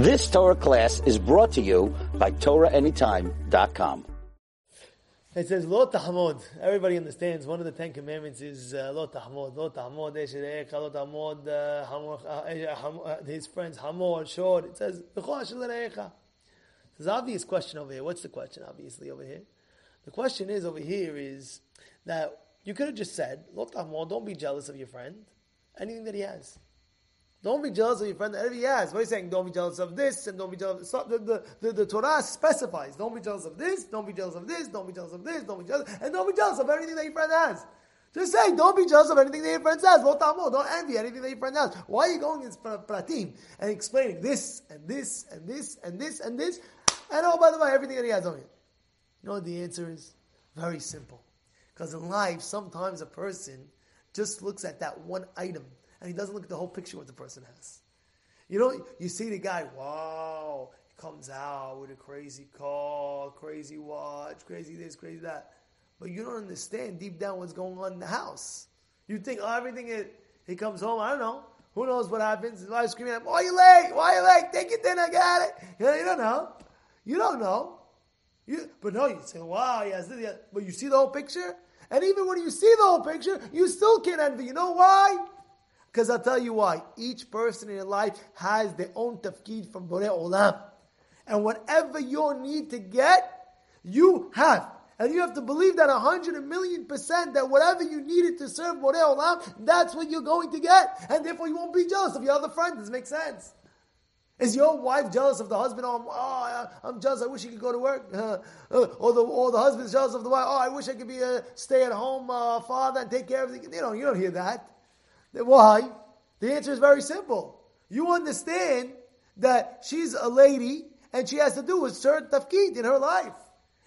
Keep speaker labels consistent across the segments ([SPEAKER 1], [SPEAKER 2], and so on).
[SPEAKER 1] This Torah class is brought to you by TorahAnytime.com.
[SPEAKER 2] It says lo tahmod. Everybody understands one of the Ten Commandments is uh, lo tahmod. Lo tahmod lo tahmod uh, uh, uh, his friends hamor short. It says. There's an obvious question over here. What's the question? Obviously over here, the question is over here is that you could have just said lo tahmod. Don't be jealous of your friend. Anything that he has. Don't be jealous of your friend he has. What are you saying? Don't be jealous of this and don't be jealous. Of, the, the, the, the Torah specifies. Don't be jealous of this. Don't be jealous of this. Don't be jealous of this. Don't be jealous, and don't be jealous of anything that your friend has. Just say, don't be jealous of anything that your friend has. Don't envy anything that your friend has. Why are you going in pratim and explaining this and this and this and this and this? And oh, by the way, everything that he has on it. You know what the answer is? Very simple. Because in life, sometimes a person just looks at that one item and he doesn't look at the whole picture what the person has. You know, you see the guy, wow, he comes out with a crazy car, crazy watch, crazy this, crazy that. But you don't understand deep down what's going on in the house. You think, oh, everything it he comes home, I don't know. Who knows what happens? His wife's screaming at him, why are you late? Why are you late? Take your dinner, got it. You, know, you don't know. You don't know. You, but no, you say, wow, has this, he but you see the whole picture? And even when you see the whole picture, you still can't envy. You know why? Because I'll tell you why. Each person in your life has their own tafkid from Borei Olam. And whatever you need to get, you have. And you have to believe that a hundred million percent that whatever you needed to serve Borei Olam, that's what you're going to get. And therefore you won't be jealous of your other friends. Does it make sense? Is your wife jealous of the husband? Oh, I'm, oh, I'm jealous. I wish he could go to work. Uh, or the or the husband's jealous of the wife. Oh, I wish I could be a stay-at-home uh, father and take care of the. You know, you don't hear that. Why? The answer is very simple. You understand that she's a lady and she has to do a certain tafkid in her life.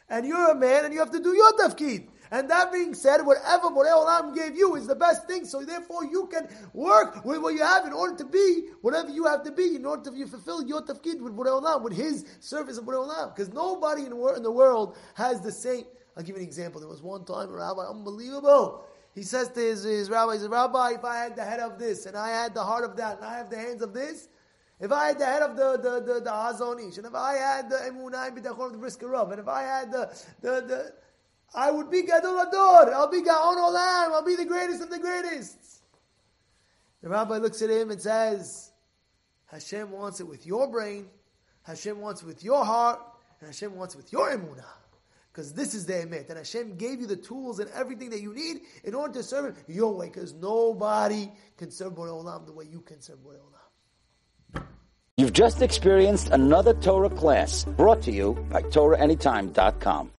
[SPEAKER 2] And you're a man and you have to do your tafkid. And that being said, whatever Borei Olam gave you is the best thing. So therefore, you can work with what you have in order to be whatever you have to be in order to fulfill your tafkid with Borei Olam, with His service of Borei Olam. Because nobody in the, world, has the same. I'll give you an example. There was one time a rabbi, unbelievable. He says to his, his rabbi, he says, Rabbi, if I had the head of this, and I had the heart of that, and I have the hands of this, if I had the head of the the the, the Chazon Ish, and if I had the Emunah and B'tachon of the Brisker Rav, and if I had the the the I would be Gadol Hador. I'll be Gaon Olam. I'll be the greatest of the greatest. The rabbi looks at him and says, Hashem wants it with your brain, Hashem wants it with your heart, and Hashem wants it with your emunah. Because this is the emet. And Hashem gave you the tools and everything that you need in order to serve Him your way. Because nobody can serve Borei Olam the way you can serve Borei Olam.
[SPEAKER 1] You've just experienced another Torah class brought to you by TorahAnytime.com.